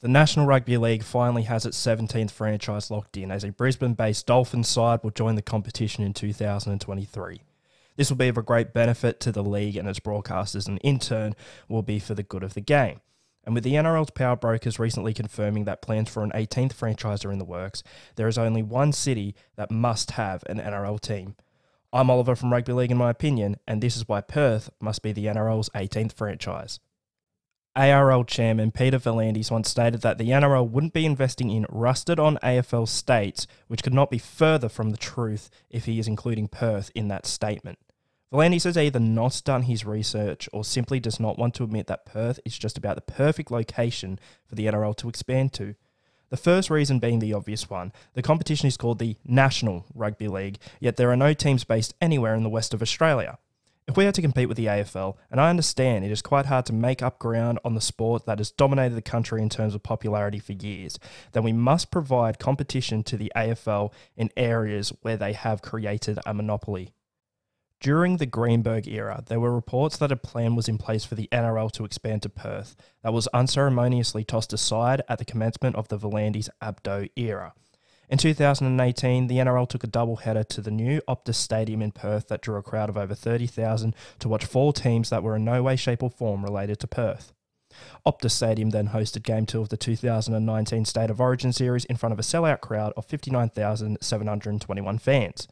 The National Rugby League finally has its 17th franchise locked in as a Brisbane based Dolphins side will join the competition in 2023. This will be of a great benefit to the league and its broadcasters, and in turn, will be for the good of the game. And with the NRL's power brokers recently confirming that plans for an 18th franchise are in the works, there is only one city that must have an NRL team. I'm Oliver from Rugby League, in my opinion, and this is why Perth must be the NRL's 18th franchise. ARL chairman Peter V'landys once stated that the NRL wouldn't be investing in rusted on AFL states, which could not be further from the truth if he is including Perth in that statement. V'landys has either not done his research or simply does not want to admit that Perth is just about the perfect location for the NRL to expand to. The first reason being the obvious one the competition is called the National Rugby League, yet there are no teams based anywhere in the west of Australia. If we are to compete with the AFL, and I understand it is quite hard to make up ground on the sport that has dominated the country in terms of popularity for years, then we must provide competition to the AFL in areas where they have created a monopoly. During the Greenberg era, there were reports that a plan was in place for the NRL to expand to Perth that was unceremoniously tossed aside at the commencement of the V'landys Abdo era. In 2018, the NRL took a double header to the new Optus Stadium in Perth that drew a crowd of over 30,000 to watch four teams that were in no way, shape, or form related to Perth. Optus Stadium then hosted Game 2 of the 2019 State of Origin series in front of a sellout crowd of 59,721 fans.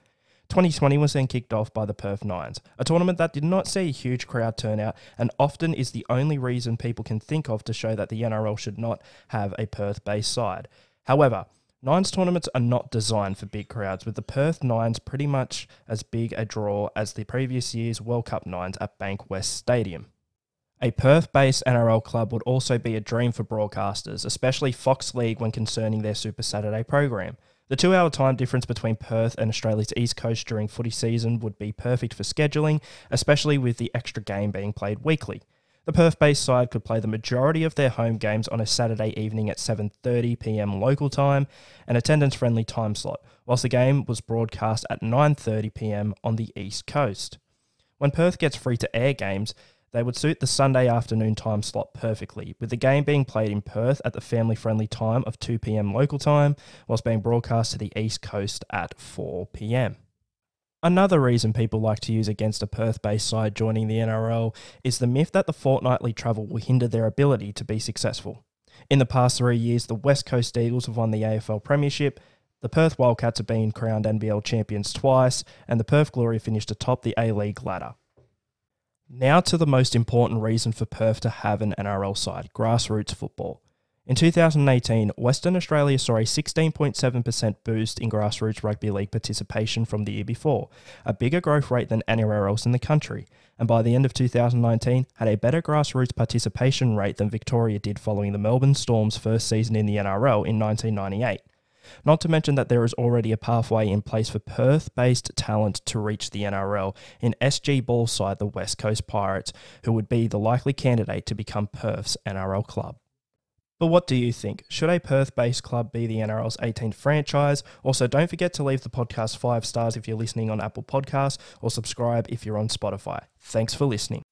2020 was then kicked off by the Perth Nines, a tournament that did not see a huge crowd turnout and often is the only reason people can think of to show that the NRL should not have a Perth based side. However, Nines tournaments are not designed for big crowds, with the Perth Nines pretty much as big a draw as the previous year's World Cup Nines at Bankwest Stadium. A Perth based NRL club would also be a dream for broadcasters, especially Fox League when concerning their Super Saturday program. The two hour time difference between Perth and Australia's East Coast during footy season would be perfect for scheduling, especially with the extra game being played weekly. The Perth-based side could play the majority of their home games on a Saturday evening at 7:30 p.m. local time, an attendance-friendly time slot, whilst the game was broadcast at 9:30 p.m. on the East Coast. When Perth gets free to air games, they would suit the Sunday afternoon time slot perfectly, with the game being played in Perth at the family friendly time of 2 pm local time, whilst being broadcast to the East Coast at 4 pm. Another reason people like to use against a Perth based side joining the NRL is the myth that the fortnightly travel will hinder their ability to be successful. In the past three years, the West Coast Eagles have won the AFL Premiership, the Perth Wildcats have been crowned NBL champions twice, and the Perth Glory finished atop the A League ladder. Now to the most important reason for Perth to have an NRL side grassroots football. In 2018, Western Australia saw a 16.7% boost in grassroots rugby league participation from the year before, a bigger growth rate than anywhere else in the country, and by the end of 2019 had a better grassroots participation rate than Victoria did following the Melbourne Storm's first season in the NRL in 1998. Not to mention that there is already a pathway in place for Perth based talent to reach the NRL in SG Ball side, the West Coast Pirates, who would be the likely candidate to become Perth's NRL club. But what do you think? Should a Perth based club be the NRL's 18th franchise? Also, don't forget to leave the podcast five stars if you're listening on Apple Podcasts or subscribe if you're on Spotify. Thanks for listening.